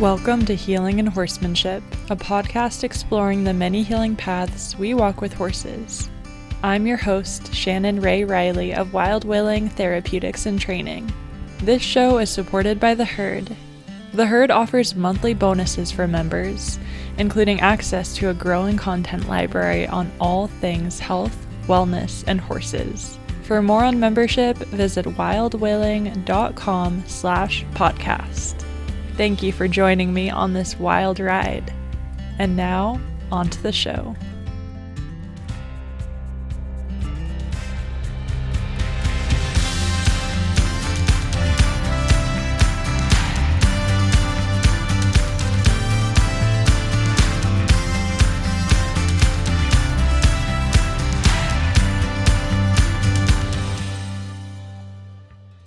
Welcome to Healing and Horsemanship, a podcast exploring the many healing paths we walk with horses. I'm your host, Shannon Ray Riley of Wild Willing Therapeutics and Training. This show is supported by The Herd. The Herd offers monthly bonuses for members, including access to a growing content library on all things health, wellness, and horses. For more on membership, visit wildwilling.com slash podcast. Thank you for joining me on this wild ride. And now, on to the show.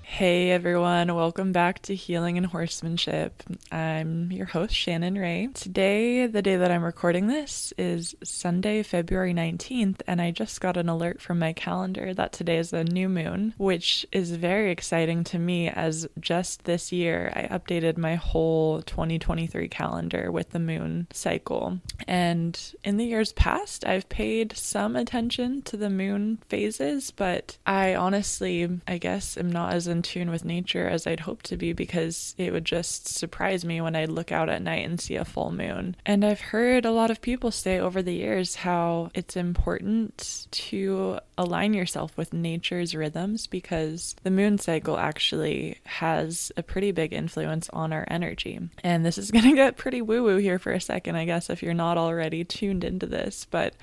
Hey everyone, welcome back to Healing and Horsemanship. I'm your host, Shannon Ray. Today, the day that I'm recording this, is Sunday, February 19th, and I just got an alert from my calendar that today is a new moon, which is very exciting to me as just this year I updated my whole 2023 calendar with the moon cycle. And in the years past, I've paid some attention to the moon phases, but I honestly, I guess, am not as in tune with nature as I'd hoped to be because it would just surprise me when I'd look out at night and see a full moon. And I've heard a lot of people say over the years how it's important to align yourself with nature's rhythms because the moon cycle actually has a pretty big influence on our energy. And this is going to get pretty woo woo here for a second, I guess, if you're not already tuned into this. But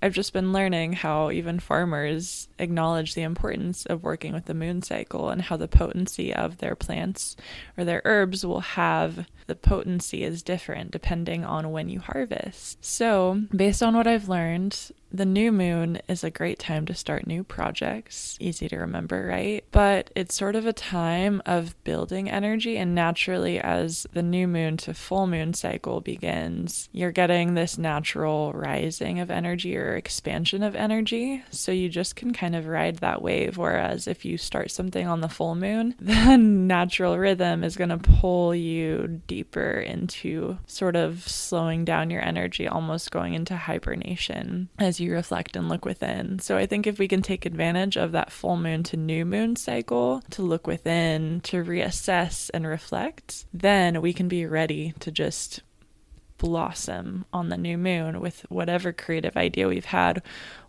I've just been learning how even farmers acknowledge the importance of working with the moon cycle and how the potency of their plants or their herbs will have the potency is different depending on when you harvest. So, based on what I've learned, the new moon is a great time to start new projects. Easy to remember, right? But it's sort of a time of building energy, and naturally, as the new moon to full moon cycle begins, you're getting this natural rising of energy or expansion of energy. So you just can kind of ride that wave. Whereas if you start something on the full moon, the natural rhythm is going to pull you deeper into sort of slowing down your energy, almost going into hibernation as you reflect and look within. So I think if we can take advantage of that full moon to new moon cycle to look within, to reassess and reflect, then we can be ready to just blossom on the new moon with whatever creative idea we've had,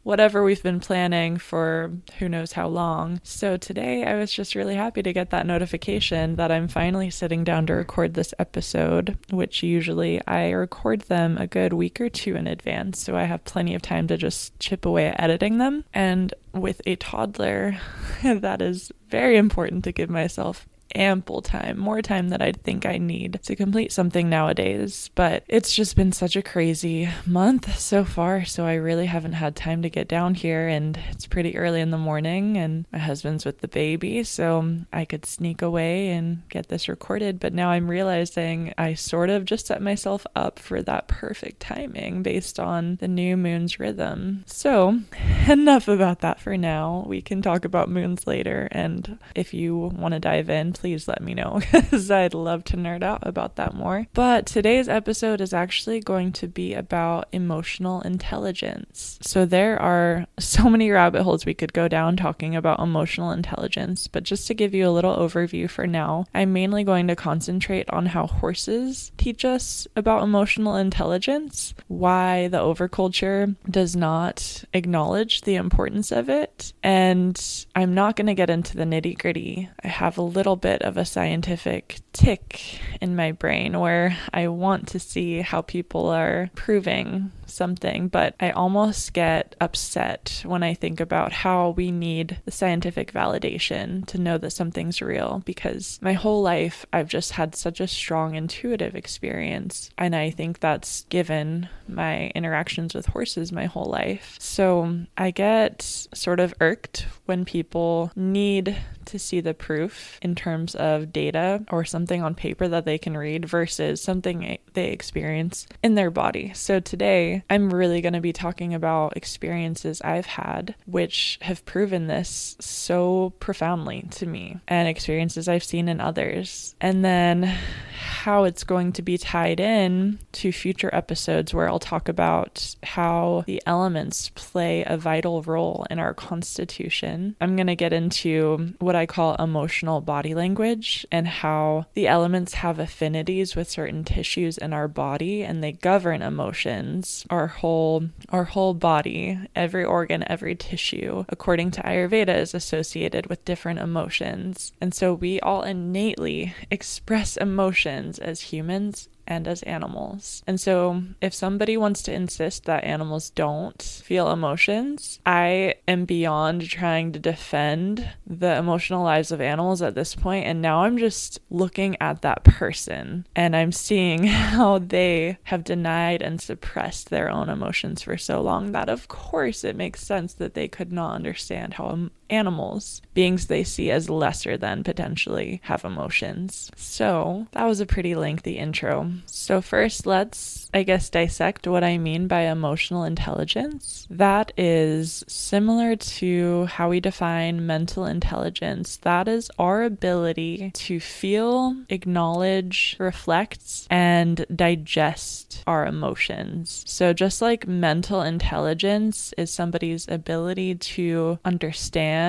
whatever we've been planning for who knows how long. So today I was just really happy to get that notification that I'm finally sitting down to record this episode, which usually I record them a good week or two in advance. So I have plenty of time to just chip away at editing them. And with a toddler, that is very important to give myself ample time, more time than I'd think I need to complete something nowadays. But it's just been such a crazy month so far, so I really haven't had time to get down here. And it's pretty early in the morning, and my husband's with the baby, so I could sneak away and get this recorded. But now I'm realizing I sort of just set myself up for that perfect timing based on the new moon's rhythm. So, enough about that for now. We can talk about moons later, and if you want to dive in, please let me know because I'd love to nerd out about that more. But today's episode is actually going to be about emotional intelligence. So there are so many rabbit holes we could go down talking about emotional intelligence, but just to give you a little overview for now, I'm mainly going to concentrate on how horses teach us about emotional intelligence, why the overculture does not acknowledge the importance of it, and I'm not going to get into the nitty gritty. I have a little bit of a scientific tick in my brain where I want to see how people are proving something, but I almost get upset when I think about how we need the scientific validation to know that something's real because my whole life I've just had such a strong intuitive experience, and I think that's given my interactions with horses my whole life. So I get sort of irked when people need to see the proof in terms of data or something on paper that they can read versus something they experience in their body. So today, I'm really going to be talking about experiences I've had which have proven this so profoundly to me and experiences I've seen in others. And then how it's going to be tied in to future episodes where I'll talk about how the elements play a vital role in our constitution. I'm going to get into what I call emotional body language and how the elements have affinities with certain tissues in our body and they govern emotions, our whole our whole body, every organ, every tissue, according to Ayurveda is associated with different emotions. And so we all innately express emotions as humans and as animals. And so, if somebody wants to insist that animals don't feel emotions, I am beyond trying to defend the emotional lives of animals at this point. And now I'm just looking at that person and I'm seeing how they have denied and suppressed their own emotions for so long that, of course, it makes sense that they could not understand how animals, beings they see as lesser than potentially, have emotions. So, that was a pretty lengthy intro. So, first, let's, I guess, dissect what I mean by emotional intelligence. That is similar to how we define mental intelligence. That is our ability to feel, acknowledge, reflect, and digest our emotions. So, just like mental intelligence is somebody's ability to understand,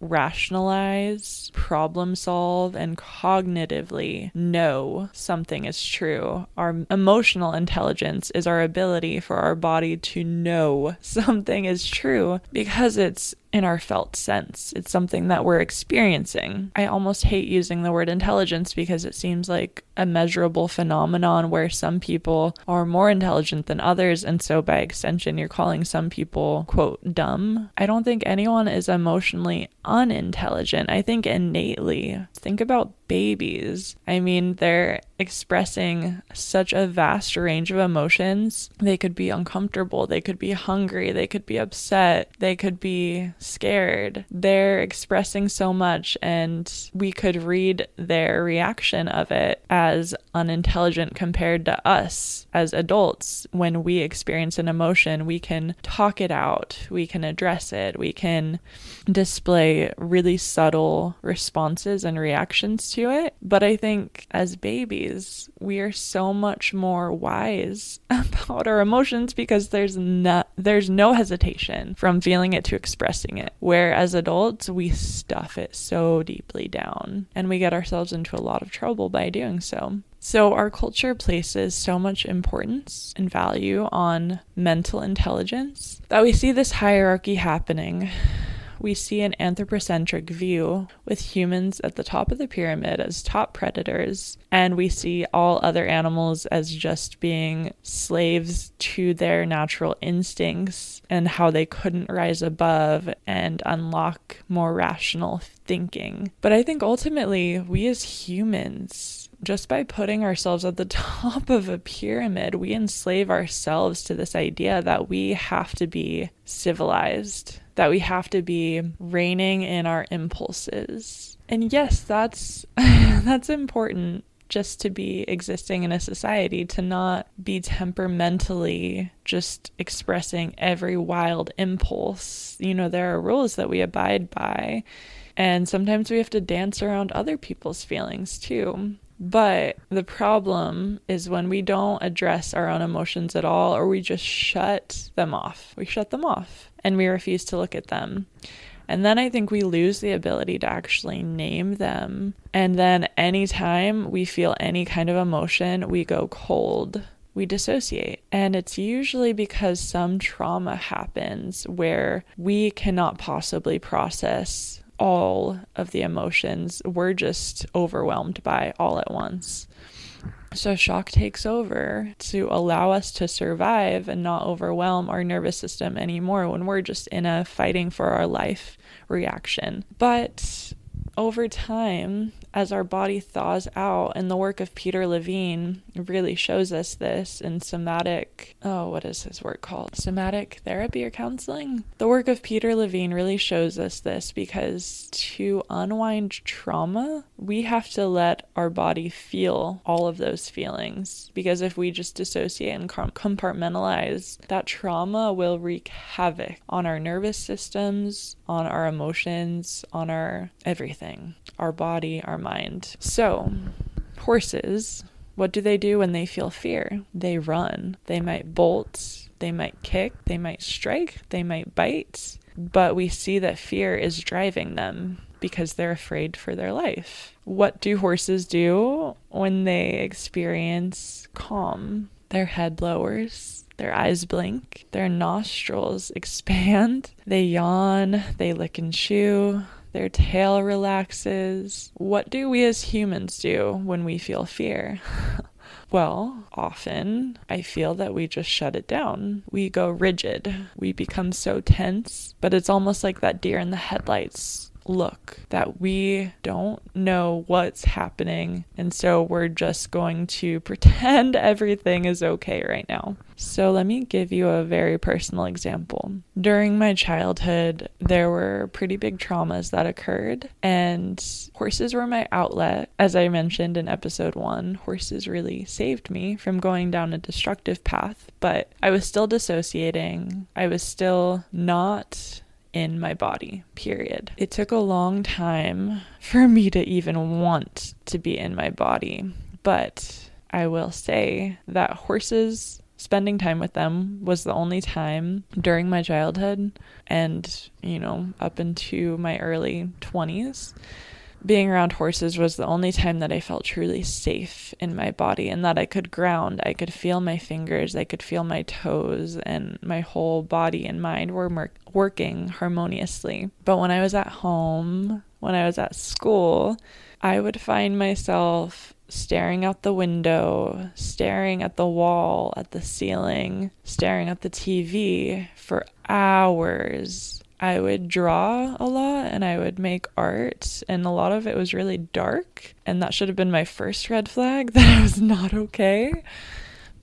rationalize, problem solve, and cognitively know something is true. Our emotional intelligence is our ability for our body to know something is true because it's in our felt sense. It's something that we're experiencing. I almost hate using the word intelligence because it seems like a measurable phenomenon where some people are more intelligent than others. And so, by extension, you're calling some people, quote, dumb. I don't think anyone is emotionally unintelligent. I think innately. Think about babies. I mean, they're expressing such a vast range of emotions. They could be uncomfortable, they could be hungry, they could be upset, they could be scared. They're expressing so much, and we could read their reaction of it as unintelligent compared to us as adults. When we experience an emotion, we can talk it out, we can address it, we can display really subtle responses and reactions to it. But I think as babies, we are so much more wise about our emotions because there's not there's no hesitation from feeling it to expressing it. Whereas adults, we stuff it so deeply down and we get ourselves into a lot of trouble by doing so. So, our culture places so much importance and value on mental intelligence that we see this hierarchy happening we see an anthropocentric view with humans at the top of the pyramid as top predators, and we see all other animals as just being slaves to their natural instincts and how they couldn't rise above and unlock more rational thinking. But I think ultimately, we as humans, just by putting ourselves at the top of a pyramid, we enslave ourselves to this idea that we have to be civilized that we have to be reining in our impulses. And yes, that's that's important just to be existing in a society to not be temperamentally just expressing every wild impulse. You know, there are rules that we abide by, and sometimes we have to dance around other people's feelings too. But the problem is when we don't address our own emotions at all, or we just shut them off. We shut them off and we refuse to look at them. And then I think we lose the ability to actually name them. And then anytime we feel any kind of emotion, we go cold. We dissociate. And it's usually because some trauma happens where we cannot possibly process all of the emotions. We're just overwhelmed by all at once. So, shock takes over to allow us to survive and not overwhelm our nervous system anymore when we're just in a fighting for our life reaction. But over time, as our body thaws out, and the work of Peter Levine really shows us this in somatic, oh, what is his work called? Somatic therapy or counseling? The work of Peter Levine really shows us this because to unwind trauma, we have to let our body feel all of those feelings. Because if we just dissociate and compartmentalize, that trauma will wreak havoc on our nervous systems, on our emotions, on our everything, our body, our mind. So, horses What do they do when they feel fear? They run. They might bolt. They might kick. They might strike. They might bite. But we see that fear is driving them because they're afraid for their life. What do horses do when they experience calm? Their head lowers, their eyes blink, their nostrils expand, they yawn, they lick and chew, their tail relaxes. What do we as humans do when we feel fear? Well, often I feel that we just shut it down. We go rigid. We become so tense, but it's almost like that deer in the headlights look that we don't know what's happening. And so we're just going to pretend everything is okay right now. So let me give you a very personal example. During my childhood, there were pretty big traumas that occurred, and horses were my outlet. As I mentioned in episode one, horses really saved me from going down a destructive path, but I was still dissociating. I was still not in my body, period. It took a long time for me to even want to be in my body, but I will say that horses, spending time with them was the only time during my childhood and, you know, up into my early 20s being around horses was the only time that I felt truly safe in my body and that I could ground. I could feel my fingers, I could feel my toes, and my whole body and mind were mer- working harmoniously. But when I was at home, when I was at school, I would find myself staring out the window, staring at the wall, at the ceiling, staring at the TV for hours I would draw a lot and I would make art, and a lot of it was really dark. And that should have been my first red flag that I was not okay.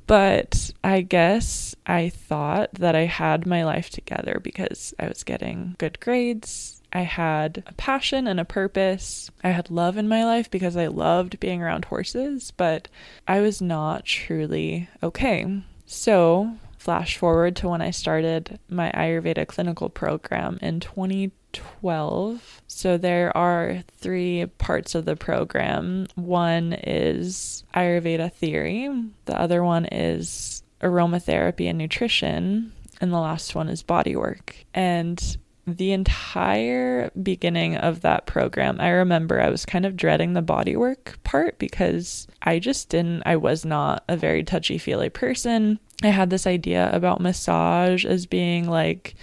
But I guess I thought that I had my life together because I was getting good grades. I had a passion and a purpose. I had love in my life because I loved being around horses, but I was not truly okay. So flash forward to when I started my Ayurveda clinical program in 2012. So there are three parts of the program. One is Ayurveda theory, the other one is aromatherapy and nutrition, and the last one is body work. And the entire beginning of that program, I remember I was kind of dreading the bodywork part because I just didn't, I was not a very touchy feely person. I had this idea about massage as being like,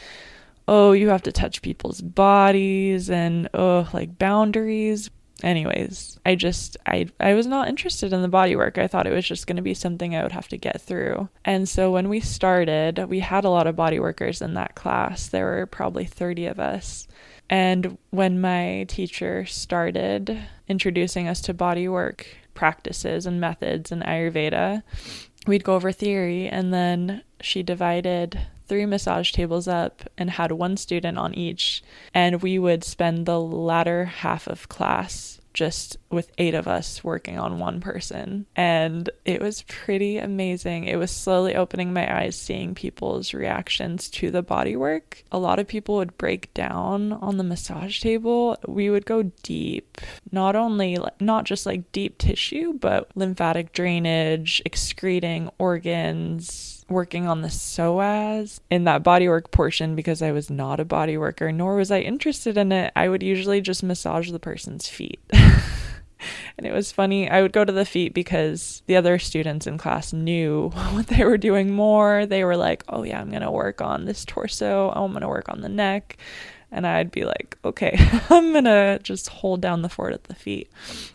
oh, you have to touch people's bodies and oh, like boundaries anyways, I just I I was not interested in the body work. I thought it was just going to be something I would have to get through. And so when we started, we had a lot of body workers in that class. There were probably 30 of us. And when my teacher started introducing us to body work practices and methods in Ayurveda, we'd go over theory and then she divided three massage tables up and had one student on each. And we would spend the latter half of class just with eight of us working on one person. And it was pretty amazing. It was slowly opening my eyes, seeing people's reactions to the body work. A lot of people would break down on the massage table. We would go deep, not only, not just like deep tissue, but lymphatic drainage, excreting organs working on the psoas in that bodywork portion because I was not a body worker, nor was I interested in it. I would usually just massage the person's feet. and it was funny. I would go to the feet because the other students in class knew what they were doing more. They were like, oh, yeah, I'm going to work on this torso. Oh, I'm going to work on the neck and I'd be like, okay, I'm gonna just hold down the fort at the feet.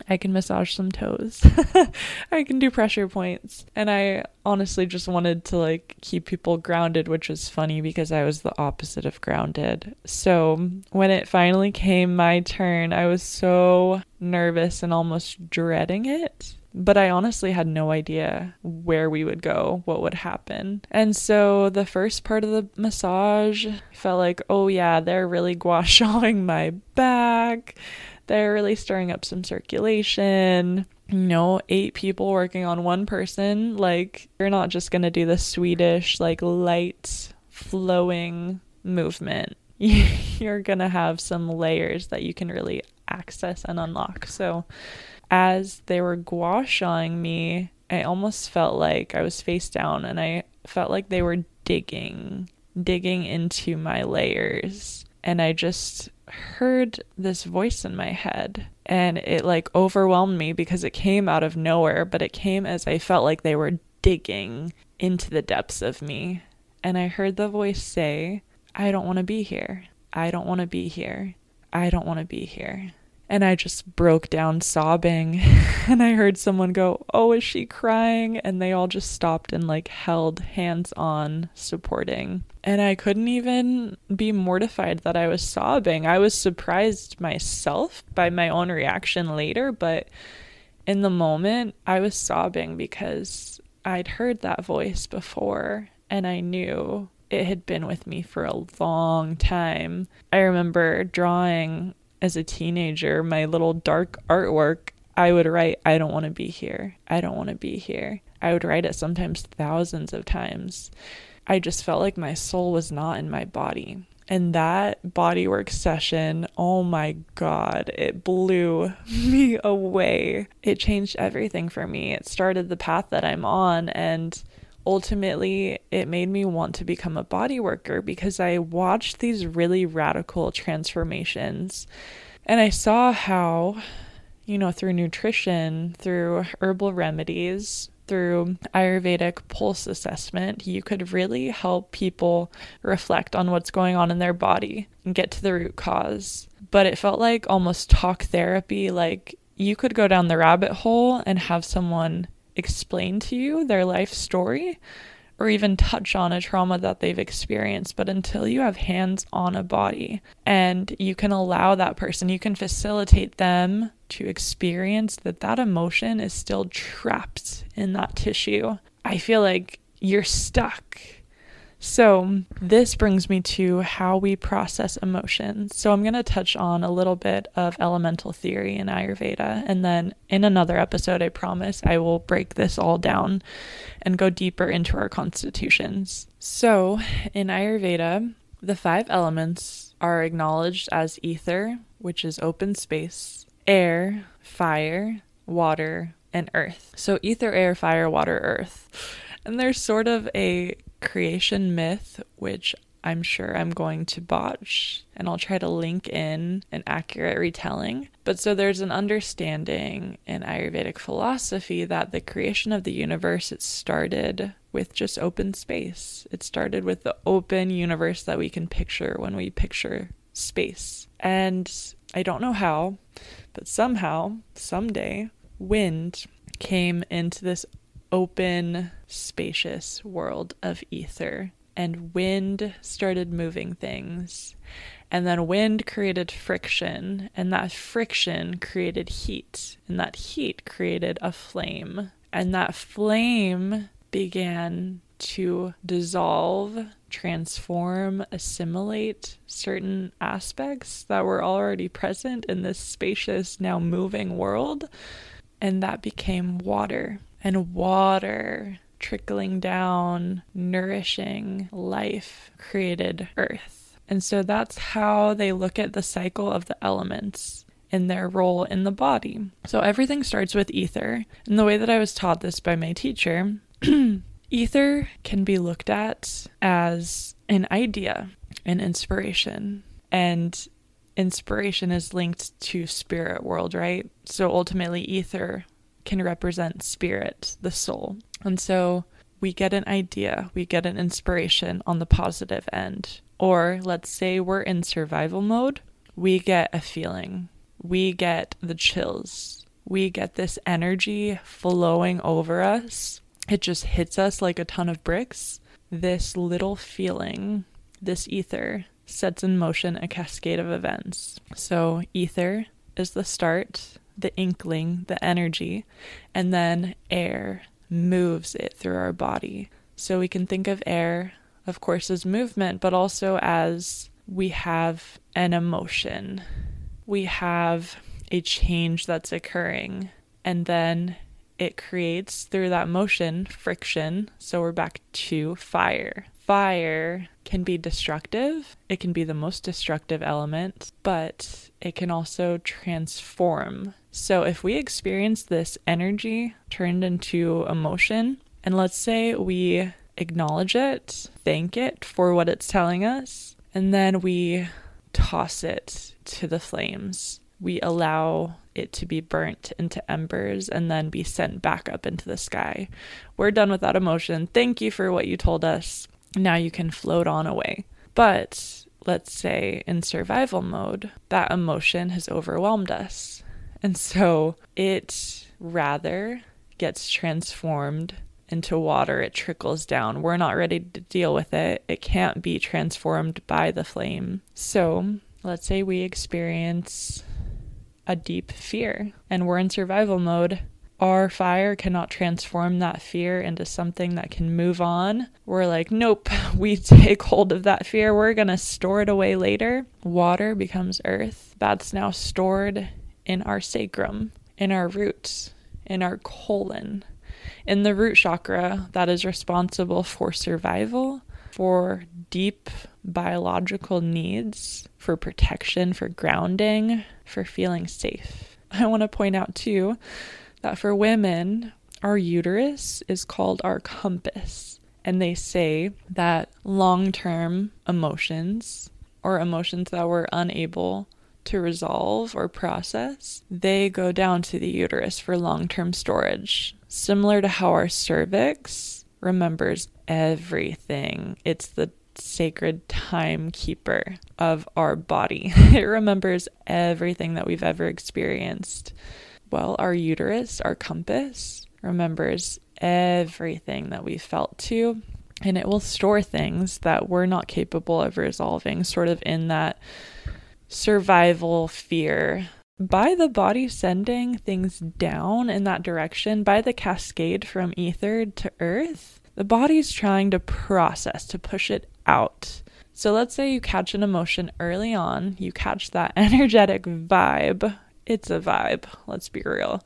I can massage some toes. I can do pressure points. And I honestly just wanted to like keep people grounded, which was funny because I was the opposite of grounded. So when it finally came my turn, I was so nervous and almost dreading it but I honestly had no idea where we would go, what would happen. And so the first part of the massage felt like, oh yeah, they're really gua shaing my back. They're really stirring up some circulation. You know, eight people working on one person. Like, you're not just gonna do the Swedish, like, light flowing movement. You're gonna have some layers that you can really access and unlock. So, as they were gua shaing me, I almost felt like I was face down and I felt like they were digging, digging into my layers. And I just heard this voice in my head and it like overwhelmed me because it came out of nowhere, but it came as I felt like they were digging into the depths of me. And I heard the voice say, I don't want to be here. I don't want to be here. I don't want to be here. And I just broke down sobbing. and I heard someone go, Oh, is she crying? And they all just stopped and like held hands on, supporting. And I couldn't even be mortified that I was sobbing. I was surprised myself by my own reaction later, but in the moment, I was sobbing because I'd heard that voice before and I knew it had been with me for a long time. I remember drawing as a teenager, my little dark artwork, I would write, I don't want to be here. I don't want to be here. I would write it sometimes thousands of times. I just felt like my soul was not in my body. And that bodywork session, oh my God, it blew me away. It changed everything for me. It started the path that I'm on. And ultimately it made me want to become a body worker because I watched these really radical transformations and I saw how you know through nutrition, through herbal remedies, through Ayurvedic pulse assessment, you could really help people reflect on what's going on in their body and get to the root cause. But it felt like almost talk therapy, like you could go down the rabbit hole and have someone explain to you their life story or even touch on a trauma that they've experienced. But until you have hands on a body and you can allow that person, you can facilitate them to experience that that emotion is still trapped in that tissue. I feel like you're stuck so, this brings me to how we process emotions. So, I'm going to touch on a little bit of elemental theory in Ayurveda. And then in another episode, I promise I will break this all down and go deeper into our constitutions. So, in Ayurveda, the five elements are acknowledged as ether, which is open space, air, fire, water, and earth. So, ether, air, fire, water, earth. And there's sort of a creation myth, which I'm sure I'm going to botch, and I'll try to link in an accurate retelling. But so there's an understanding in Ayurvedic philosophy that the creation of the universe it started with just open space. It started with the open universe that we can picture when we picture space. And I don't know how, but somehow, someday, wind came into this open, spacious world of ether. And wind started moving things. And then wind created friction, and that friction created heat, and that heat created a flame. And that flame began to dissolve, transform, assimilate certain aspects that were already present in this spacious, now moving world. And that became water and water trickling down, nourishing life created earth. And so that's how they look at the cycle of the elements in their role in the body. So everything starts with ether. And the way that I was taught this by my teacher, ether can be looked at as an idea, an inspiration. And inspiration is linked to spirit world, right? So ultimately ether can represent spirit, the soul. And so we get an idea, we get an inspiration on the positive end. Or let's say we're in survival mode, we get a feeling, we get the chills, we get this energy flowing over us. It just hits us like a ton of bricks. This little feeling, this ether, sets in motion a cascade of events. So, ether is the start, the inkling, the energy, and then air moves it through our body. So we can think of air, of course, as movement, but also as we have an emotion. We have a change that's occurring, and then it creates through that motion friction. So we're back to fire. fire can be destructive. It can be the most destructive element, but it can also transform. So if we experience this energy turned into emotion, and let's say we acknowledge it, thank it for what it's telling us, and then we toss it to the flames. We allow it to be burnt into embers and then be sent back up into the sky. We're done with that emotion. Thank you for what you told us. Now you can float on away. But let's say in survival mode, that emotion has overwhelmed us. And so it rather gets transformed into water, it trickles down. We're not ready to deal with it. It can't be transformed by the flame. So let's say we experience a deep fear and we're in survival mode. Our fire cannot transform that fear into something that can move on. We're like, nope, we take hold of that fear. We're going to store it away later. Water becomes earth. That's now stored in our sacrum, in our roots, in our colon in the root chakra that is responsible for survival, for deep biological needs, for protection, for grounding, for feeling safe. I want to point out too that for women, our uterus is called our compass. And they say that long term emotions or emotions that we're unable to resolve or process, they go down to the uterus for long term storage. Similar to how our cervix remembers everything, it's the sacred timekeeper of our body. it remembers everything that we've ever experienced. Well, our uterus, our compass, remembers everything that we felt to, and it will store things that we're not capable of resolving, sort of in that survival fear by the body sending things down in that direction, by the cascade from ether to earth, the body's trying to process, to push it out. So let's say you catch an emotion early on, you catch that energetic vibe. It's a vibe, let's be real.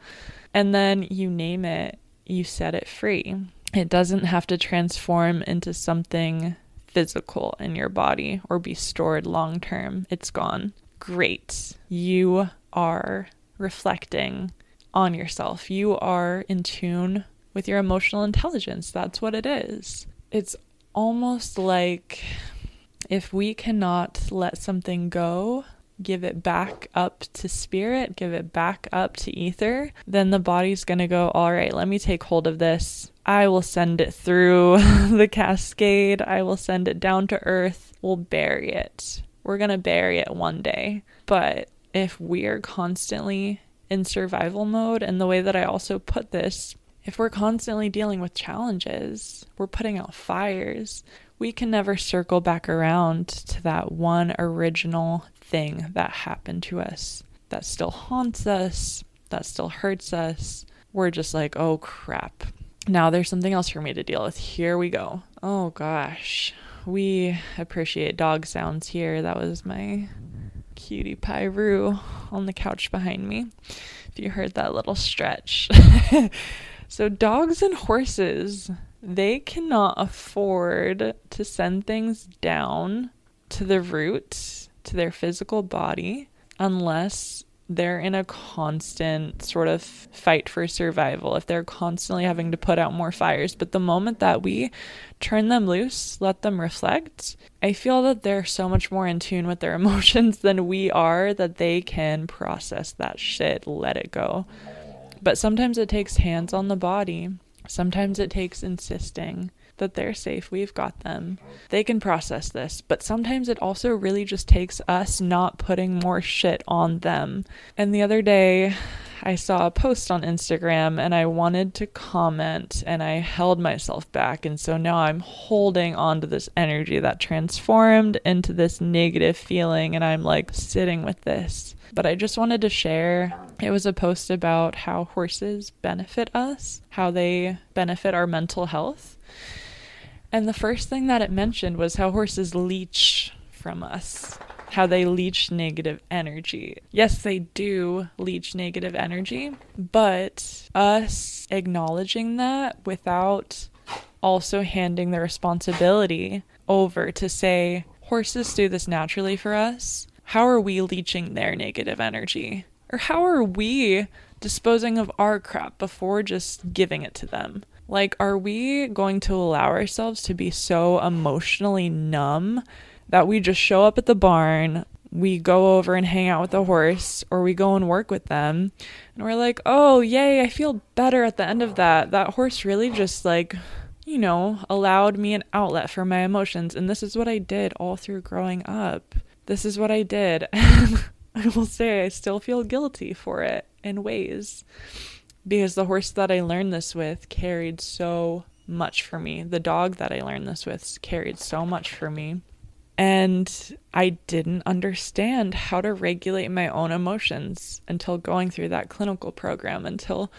And then you name it, you set it free. It doesn't have to transform into something physical in your body or be stored long term. It's gone. Great. You are reflecting on yourself. You are in tune with your emotional intelligence. That's what it is. It's almost like if we cannot let something go, give it back up to spirit, give it back up to ether, then the body's going to go, all right, let me take hold of this. I will send it through the cascade. I will send it down to earth. We'll bury it. We're going to bury it one day. But if we're constantly in survival mode, and the way that I also put this, if we're constantly dealing with challenges, we're putting out fires, we can never circle back around to that one original thing that happened to us that still haunts us, that still hurts us. We're just like, oh crap. Now there's something else for me to deal with. Here we go. Oh gosh. We appreciate dog sounds here. That was my cutie pie Roo on the couch behind me. If you heard that little stretch. so, dogs and horses, they cannot afford to send things down to the root, to their physical body, unless they're in a constant sort of fight for survival, if they're constantly having to put out more fires. But the moment that we turn them loose, let them reflect, I feel that they're so much more in tune with their emotions than we are that they can process that shit, let it go. But sometimes it takes hands on the body, sometimes it takes insisting that they're safe. We've got them. They can process this. But sometimes it also really just takes us not putting more shit on them. And the other day, I saw a post on Instagram and I wanted to comment and I held myself back. And so now I'm holding on to this energy that transformed into this negative feeling. And I'm like sitting with this. But I just wanted to share. It was a post about how horses benefit us, how they benefit our mental health. And the first thing that it mentioned was how horses leech from us, how they leech negative energy. Yes, they do leech negative energy, but us acknowledging that without also handing the responsibility over to say, horses do this naturally for us. How are we leeching their negative energy? Or how are we disposing of our crap before just giving it to them? Like, are we going to allow ourselves to be so emotionally numb that we just show up at the barn, we go over and hang out with the horse, or we go and work with them, and we're like, oh, yay, I feel better at the end of that. That horse really just like you know, allowed me an outlet for my emotions. And this is what I did all through growing up. This is what I did. And I will say I still feel guilty for it in ways because the horse that I learned this with carried so much for me. The dog that I learned this with carried so much for me. And I didn't understand how to regulate my own emotions until going through that clinical program, until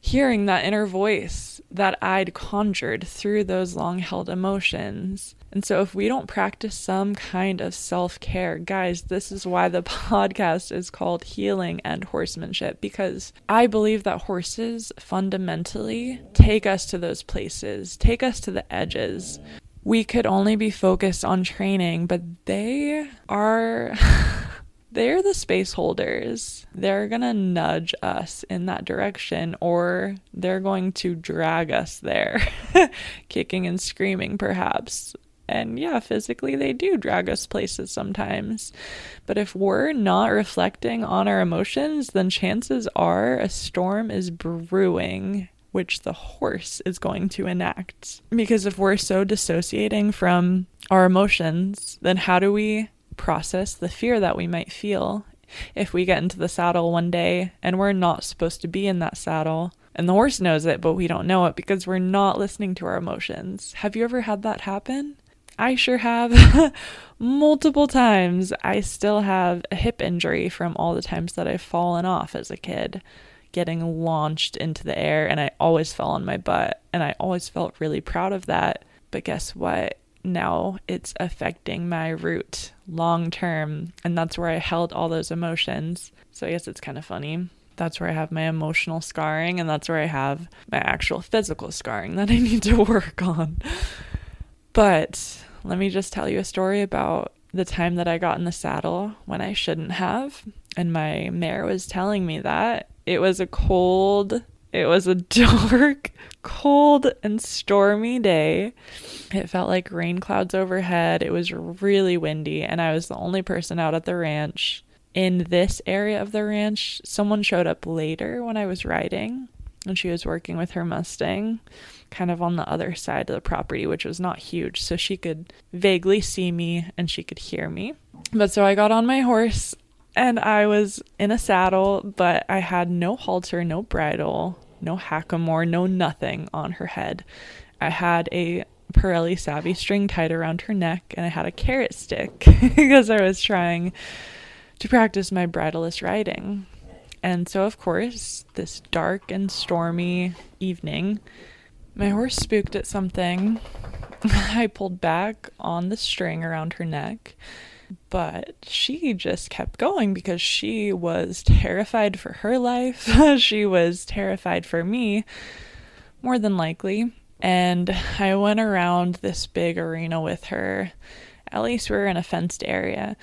hearing that inner voice that I'd conjured through those long held emotions. And so, if we don't practice some kind of self care, guys, this is why the podcast is called Healing and Horsemanship, because I believe that horses fundamentally take us to those places, take us to the edges. We could only be focused on training, but they are. they're the space holders. They're going to nudge us in that direction, or they're going to drag us there, kicking and screaming, perhaps. And yeah, physically, they do drag us places sometimes. But if we're not reflecting on our emotions, then chances are a storm is brewing which the horse is going to enact. Because if we're so dissociating from our emotions, then how do we process the fear that we might feel if we get into the saddle one day and we're not supposed to be in that saddle. And the horse knows it, but we don't know it because we're not listening to our emotions. Have you ever had that happen? I sure have multiple times. I still have a hip injury from all the times that I've fallen off as a kid, getting launched into the air, and I always fell on my butt. And I always felt really proud of that. But guess what? now it's affecting my root long term. And that's where I held all those emotions. So I guess it's kind of funny. That's where I have my emotional scarring, and that's where I have my actual physical scarring that I need to work on. But let me just tell you a story about the time that I got in the saddle when I shouldn't have. And my mare was telling me that it was a cold it was a dark, cold, and stormy day. It felt like rain clouds overhead. It was really windy, and I was the only person out at the ranch. In this area of the ranch, someone showed up later when I was riding, and she was working with her Mustang kind of on the other side of the property, which was not huge. So she could vaguely see me and she could hear me. But so I got on my horse and I was in a saddle, but I had no halter, no bridle no hackamore, no nothing on her head. I had a Parelli Savvy string tied around her neck, and I had a carrot stick because I was trying to practice my bridleless riding. And so, of course, this dark and stormy evening, my horse spooked at something. I pulled back on the string around her neck but she just kept going because she was terrified for her life. she was terrified for me, more than likely. And I went around this big arena with her. At least we were in a fenced area.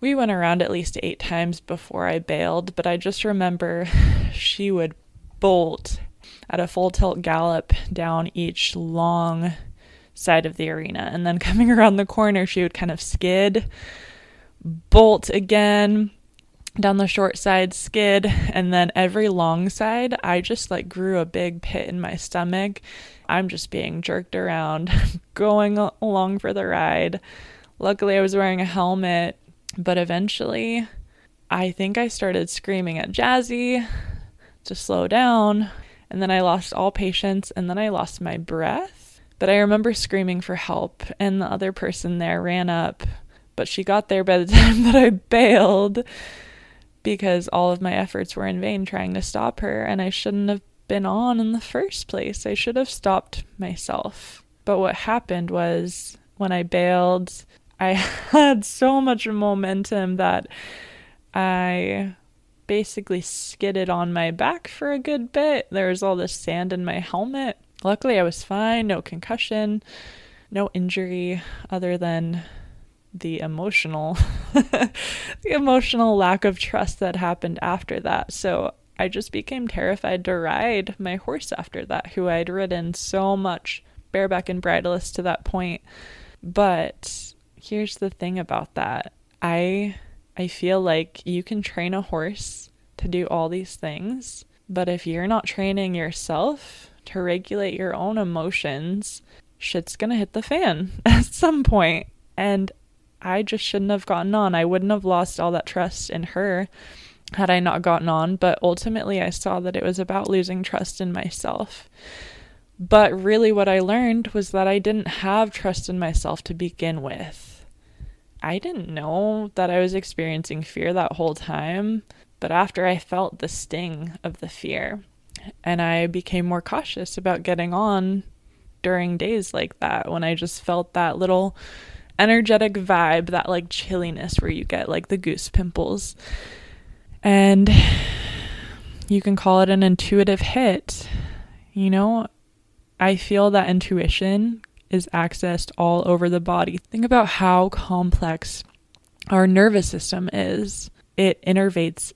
We went around at least eight times before I bailed, but I just remember she would bolt at a full tilt gallop down each long side of the arena. And then coming around the corner, she would kind of skid bolt again down the short side skid and then every long side i just like grew a big pit in my stomach. I'm just being jerked around going along for the ride. Luckily i was wearing a helmet but eventually i think i started screaming at jazzy to slow down and then i lost all patience and then i lost my breath but i remember screaming for help and the other person there ran up but she got there by the time that I bailed because all of my efforts were in vain trying to stop her, and I shouldn't have been on in the first place. I should have stopped myself. But what happened was when I bailed, I had so much momentum that I basically skidded on my back for a good bit. There was all this sand in my helmet. Luckily, I was fine, no concussion no injury other than the emotional the emotional lack of trust that happened after that. So I just became terrified to ride my horse after that, who I'd ridden so much bareback and bridleless to that point. But here's the thing about that. I I feel like you can train a horse to do all these things, but if you're not training yourself to regulate your own emotions, shit's to hit the fan at some point. And I just shouldn't have gotten on. I wouldn't have lost all that trust in her had I not gotten on, but ultimately I saw that it was about losing trust in myself. But really, what I learned was that I didn't have trust in myself to begin with. I didn't know that I was experiencing fear that whole time, but after I felt the sting of the fear, and I became more cautious about getting on during days like that when I just felt that little energetic vibe, that like chilliness where you get like the goose pimples. And you can call it an intuitive hit. You know, I feel that intuition is accessed all over the body. Think about how complex our nervous system is. It innervates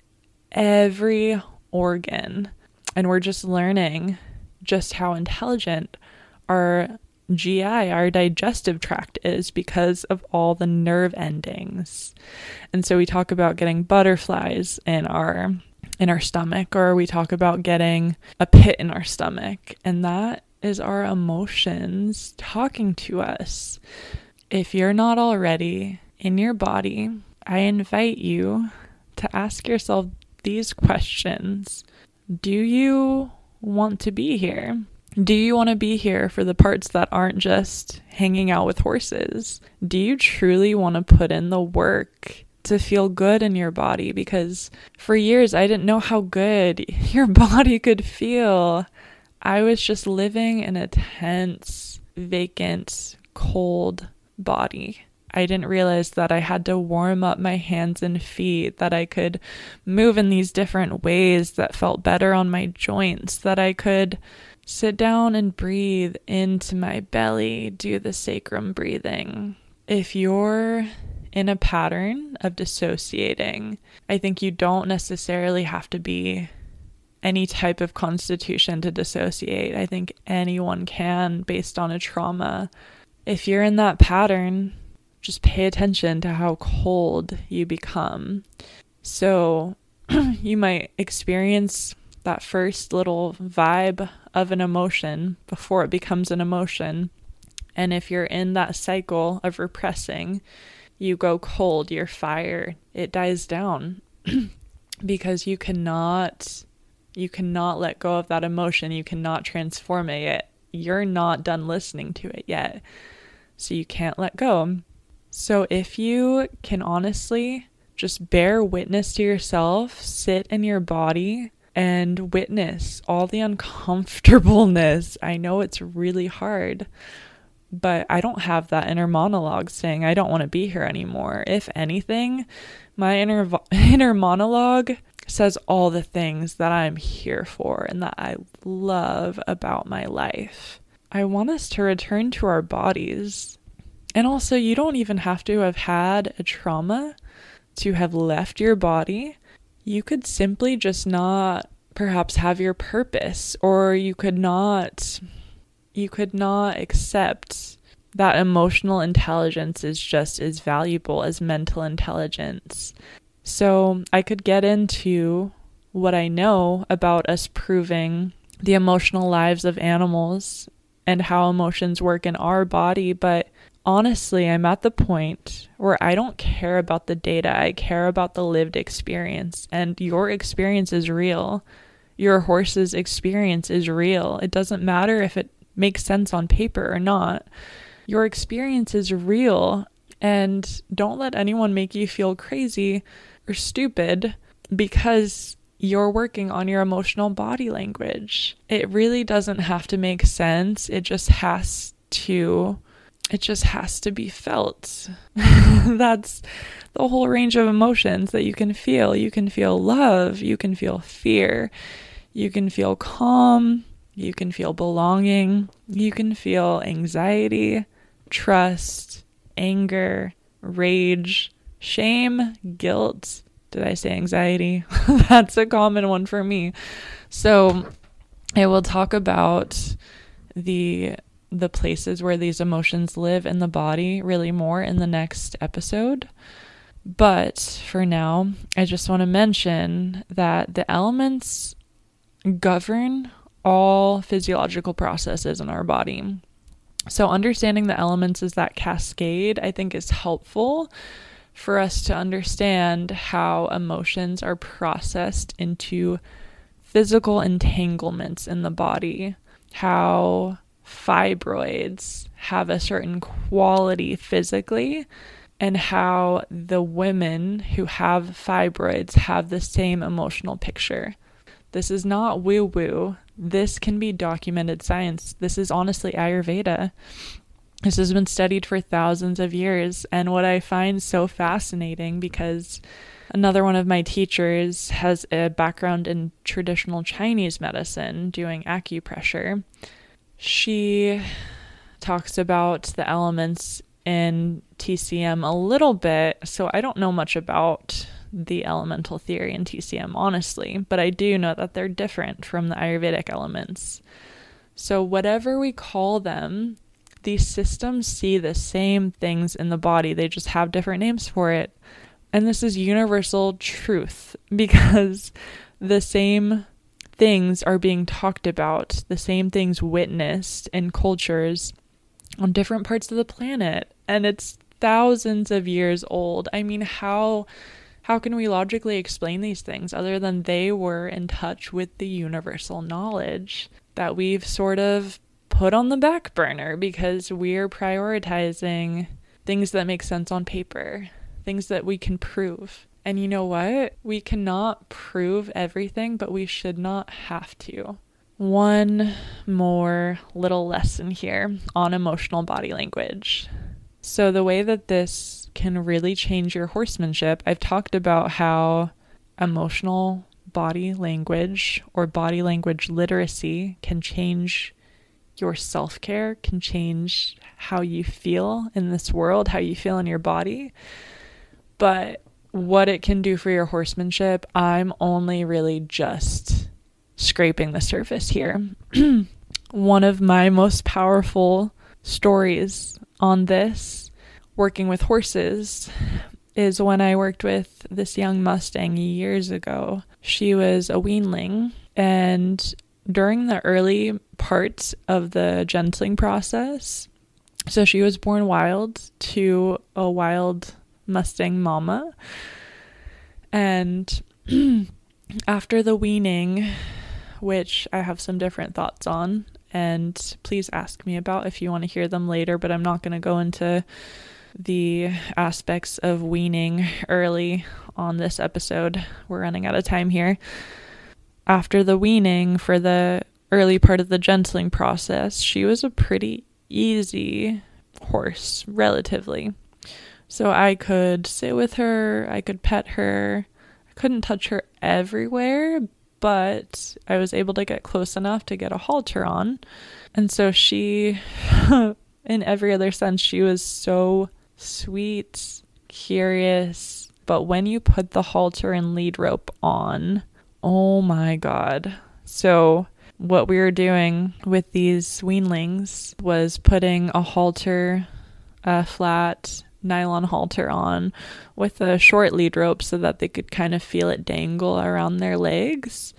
every organ, and we're just learning just how intelligent our GI, our digestive tract, is because of all the nerve endings. And so we talk about getting butterflies in our in our stomach or we talk about getting a pit in our stomach and that is our emotions talking to us. If you're not already in your body, I invite you to ask yourself these questions. Do you want to be here? Do you want to be here for the parts that aren't just hanging out with horses? Do you truly want to put in the work to feel good in your body? Because for years I didn't know how good your body could feel. I was just living in a tense, vacant, cold body. I didn't realize that I had to warm up my hands and feet, that I could move in these different ways that felt better on my joints, that I could Sit down and breathe into my belly. Do the sacrum breathing. If you're in a pattern of dissociating, I think you don't necessarily have to be any type of constitution to dissociate. I think anyone can based on a trauma. If you're in that pattern, just pay attention to how cold you become. So you might experience that first little vibe of an emotion before it becomes an emotion. And if you're in that cycle of repressing, you go cold, your fire, it dies down because you cannot you cannot let go of that emotion, you cannot transform it yet. You're not done listening to it yet. So you can't let go. So if you can honestly just bear witness to yourself, sit in your body and witness all the uncomfortableness. I know it's really hard, but I don't have that inner monologue saying I don't want to be here anymore. If anything, my inner inner monologue says all the things that I'm here for and that I love about my life. I want us to return to our bodies. And also, you don't even have to have had a trauma to have left your body you could simply just not perhaps have your purpose or you could not you could not accept that emotional intelligence is just as valuable as mental intelligence. So, I could get into what I know about us proving the emotional lives of animals and how emotions work in our body, but honestly, I'm at the point where I don't care about the data. I care about the lived experience, and your experience is real. Your horse's experience is real. It doesn't matter if it makes sense on paper or not. Your experience is real, and don't let anyone make you feel crazy or stupid because you're working on your emotional body language. It really doesn't have to make sense. It just has to it just has to be felt. That's the whole range of emotions that you can feel. You can feel love, you can feel fear, you can feel calm, you can feel belonging, you can feel anxiety, trust, anger, rage, shame, guilt. Did I say anxiety? That's a common one for me. So, I will talk about the the places where these emotions live in the body really more in the next episode. But for now, I just want to mention that the elements govern all physiological processes in our body. So, understanding the elements is that cascade, I think, is helpful for us to understand how emotions are processed into physical entanglements in the body, how fibroids have a certain quality physically and how the women who have fibroids have the same emotional picture. This is not woo woo. This can be documented science. This is honestly Ayurveda. This has been studied for thousands of years. And what I find so fascinating because another one of my teachers has a background in traditional Chinese medicine doing acupressure. She talks about the elements in TCM a little bit, so I don't know much about the elemental theory in TCM, honestly, but I do know that they're different from the Ayurvedic elements. So, whatever we call them, these systems see the same things in the body, they just have different names for it. And this is universal truth because the same things are being talked about, the same things witnessed in cultures on different parts of the planet. And it's thousands of years old. I mean, how how can we logically explain these things other than they were in touch with the universal knowledge that we've sort of put on the back burner because we're prioritizing things that make sense on paper, things that we can prove. And you know what? We cannot prove everything, but we should not have to. One more little lesson here on emotional body language. So, the way that this can really change your horsemanship. I've talked about how emotional body language or body language literacy can change your self care, can change how you feel in this world, how you feel in your body. But what it can do for your horsemanship, I'm only really just scraping the surface here. One of my most powerful stories on this working with horses is when I worked with this young Mustang years ago. She was a weanling, and during the early parts of the gentling process, so she was born wild to a wild Mustang mama. And after the weaning, which I have some different thoughts on, and please ask me about if you want to hear them later, but I'm not going to go into the aspects of weaning early on this episode. We're running out of time here. After the weaning, for the early part of the gentling process, she was a pretty easy horse, relatively. So I could sit with her, I could pet her. I couldn't touch her everywhere, but I was able to get close enough to get a halter on. And so she, in every other sense, she was so sweet, curious, but when you put the halter and lead rope on, oh my god. So, what we were doing with these weanlings was putting a halter, a flat nylon halter on with a short lead rope so that they could kind of feel it dangle around their legs.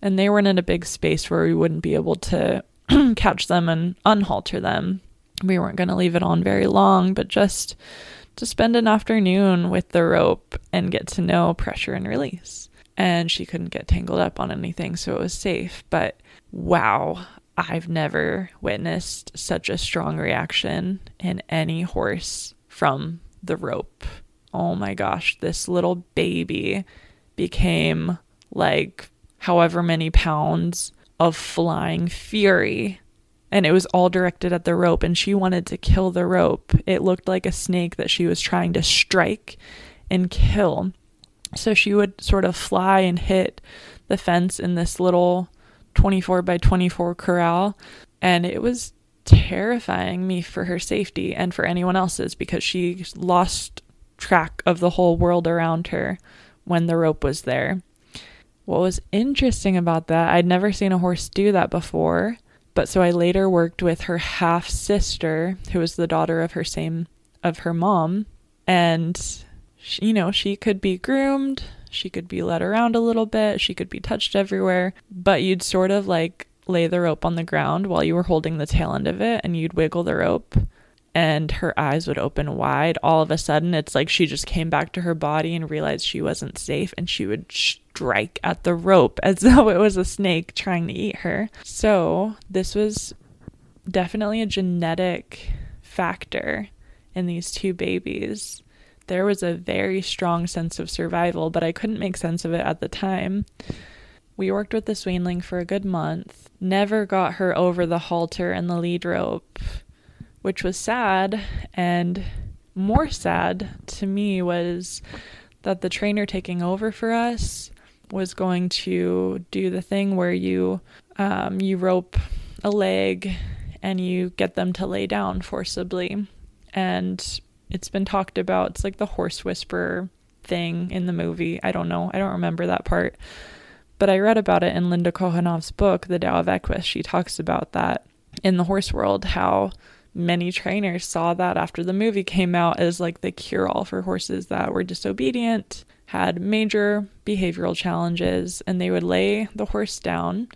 And they weren't in a big space where we wouldn't be able to catch them and unhalter them we weren't going to leave it on very long, but just to spend an afternoon with the rope and get to know pressure and release. And she couldn't get tangled up on anything, so it was safe. But wow, I've never witnessed such a strong reaction in any horse from the rope. Oh my gosh, this little baby became like however many pounds of flying fury and it was all directed at the rope and she wanted to kill the rope. It looked like a snake that she was trying to strike and kill. So she would sort of fly and hit the fence in this little 24 by 24 corral and it was terrifying me for her safety and for anyone else's because she lost track of the whole world around her when the rope was there. What was interesting about that, I'd never seen a horse do that before, but so I later worked with her half sister, who was the daughter of her same of her mom, and she, you know, she could be groomed, she could be led around a little bit, she could be touched everywhere, but you'd sort of like lay the rope on the ground while you were holding the tail end of it and you'd wiggle the rope and her eyes would open wide. All of a sudden, it's like she just came back to her body and realized she wasn't safe and she would strike at the rope as though it was a snake trying to eat her. So, this was definitely a genetic factor in these two babies. There was a very strong sense of survival, but I couldn't make sense of it at the time. We worked with the Swainling for a good month, never got her over the halter and the lead rope, which was sad. And more sad to me was that the trainer taking over for us was going to do the thing where you um, you rope a leg and you get them to lay down forcibly. And it's been talked about. It's like the horse whisperer thing in the movie. I don't know. I don't remember that part. But I read about it in Linda Kohanov's book, The Tao of Equus. She talks about that in the horse world, how many trainers saw that after the movie came out as like the cure all for horses that were disobedient, had major behavioral challenges, and they would lay the horse down.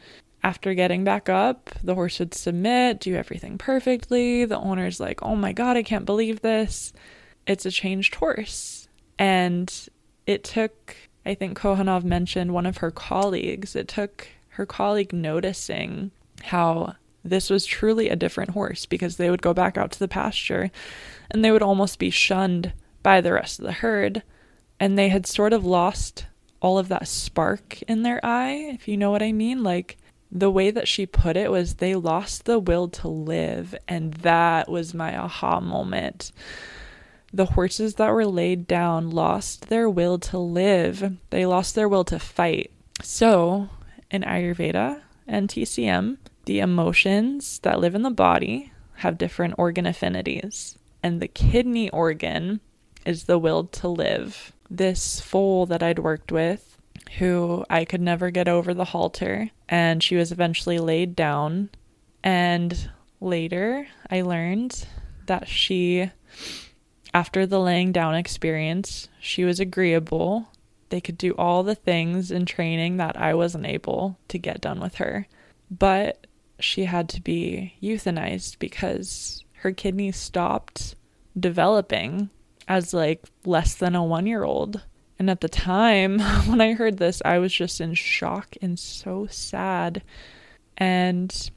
After getting back up, the horse would submit, do everything perfectly. The owner's like, oh my God, I can't believe this. It's a changed horse. And it took I think Kohanov mentioned one of her colleagues. It took her colleague noticing how this was truly a different horse because they would go back out to the pasture and they would almost be shunned by the rest of the herd. And they had sort of lost all of that spark in their eye, if you know what I mean. Like the way that she put it was they lost the will to live. And that was my aha moment the horses that were laid down lost their will to live, they lost their will to fight. So, in Ayurveda and TCM, the emotions that live in the body have different organ affinities, and the kidney organ is the will to live. This foal that I'd worked with, who I could never get over the halter, and she was eventually laid down. And later, I learned that she after the laying down experience, she was agreeable. They could do all the things in training that I wasn't able to get done with her. But she had to be euthanized because her kidneys stopped developing as like less than a one year old. And at the time when I heard this, I was just in shock and so sad. And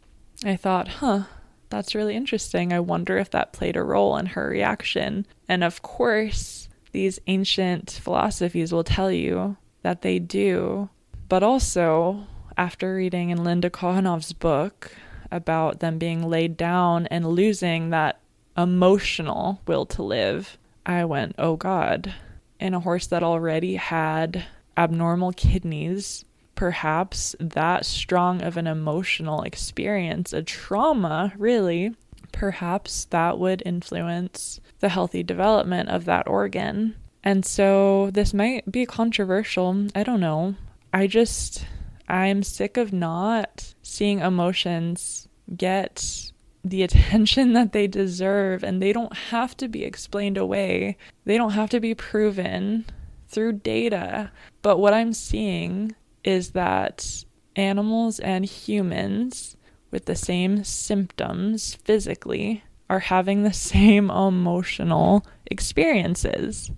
I thought, huh, that's really interesting. I wonder if that played a role in her reaction. And of course, these ancient philosophies will tell you that they do. But also, after reading in Linda Kohanov's book about them being laid down and losing that emotional will to live, I went, oh God. In a horse that already had abnormal kidneys, perhaps that strong of an emotional experience, a trauma, really, perhaps that would influence the healthy development of that organ. And so this might be controversial. I don't know. I just, I'm sick of not seeing emotions get the attention that they deserve, and they don't have to be explained away. They don't have to be proven through data. But what I'm seeing is that animals and humans with the same symptoms physically are having the same emotional experiences.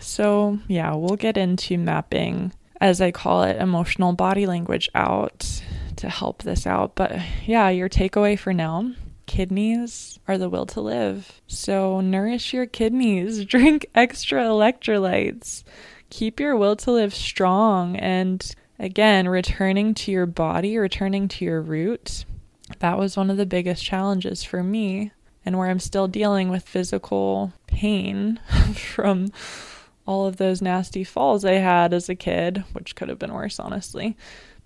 So, yeah, we'll get into mapping, as I call it, emotional body language out to help this out. But yeah, your takeaway for now kidneys are the will to live. So, nourish your kidneys, drink extra electrolytes, keep your will to live strong, and again, returning to your body, returning to your root, that was one of the biggest challenges for me, and where I'm still dealing with physical pain from all of those nasty falls I had as a kid, which could have been worse, honestly.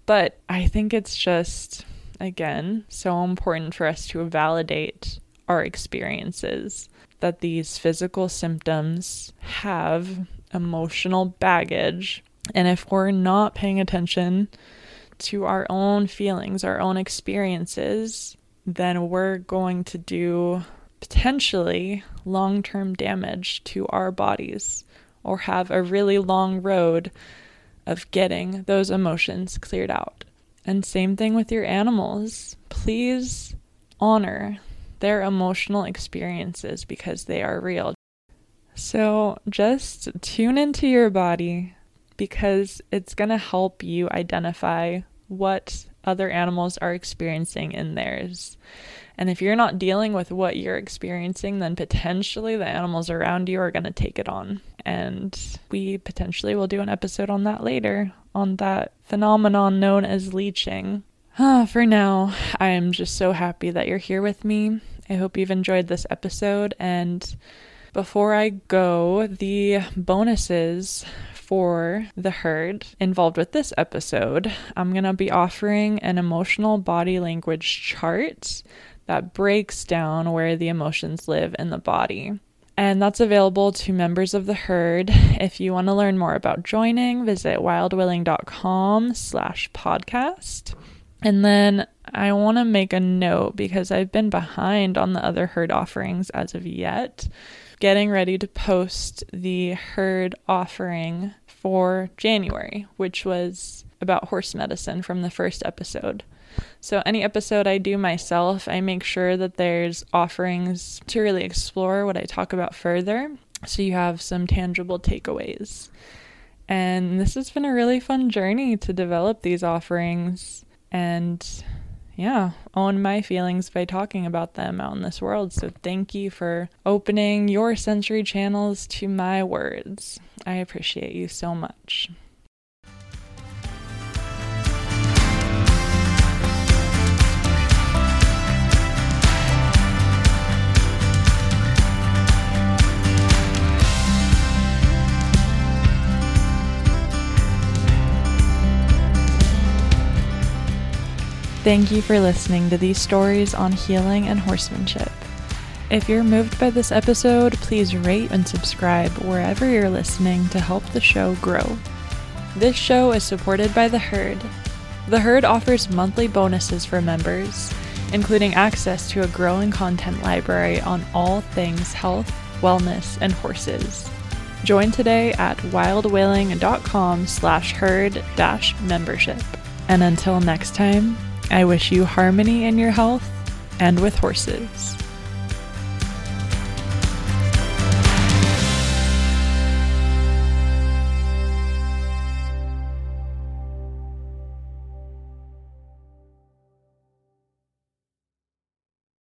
But I think it's just, again, so important for us to validate our experiences that these physical symptoms have emotional baggage. And if we're not paying attention to our own feelings, our own experiences, then we're going to do potentially long term damage to our bodies or have a really long road of getting those emotions cleared out. And same thing with your animals. Please honor their emotional experiences because they are real. So just tune into your body because it's going to help you identify what other animals are experiencing in theirs. And if you're not dealing with what you're experiencing, then potentially the animals around you are going to take it on. And we potentially will do an episode on that later, on that phenomenon known as leeching. Uh, for now, I am just so happy that you're here with me. I hope you've enjoyed this episode. And before I go, the bonuses for the herd involved with this episode, I'm going to be offering an emotional body language chart that breaks down where the emotions live in the body. And that's available to members of the herd. If you want to learn more about joining, visit wildwilling.com slash podcast. And then I want to make a note because I've been behind on the other herd offerings as of yet getting ready to post the herd offering for January, which was about horse medicine from the first episode. So, any episode I do myself, I make sure that there's offerings to really explore what I talk about further. So, you have some tangible takeaways. And this has been a really fun journey to develop these offerings. And yeah, own my feelings by talking about them out in this world. So thank you for opening your sensory channels to my words. I appreciate you so much. Thank you for listening to these stories on healing and horsemanship. If you're moved by this episode, please rate and subscribe wherever you're listening to help the show grow. This show is supported by The Herd. The Herd offers monthly bonuses for members, including access to a growing content library on all things health, wellness, and horses. Join today at wildwilling.com slash herd dash membership. And until next time, I wish you harmony in your health and with horses.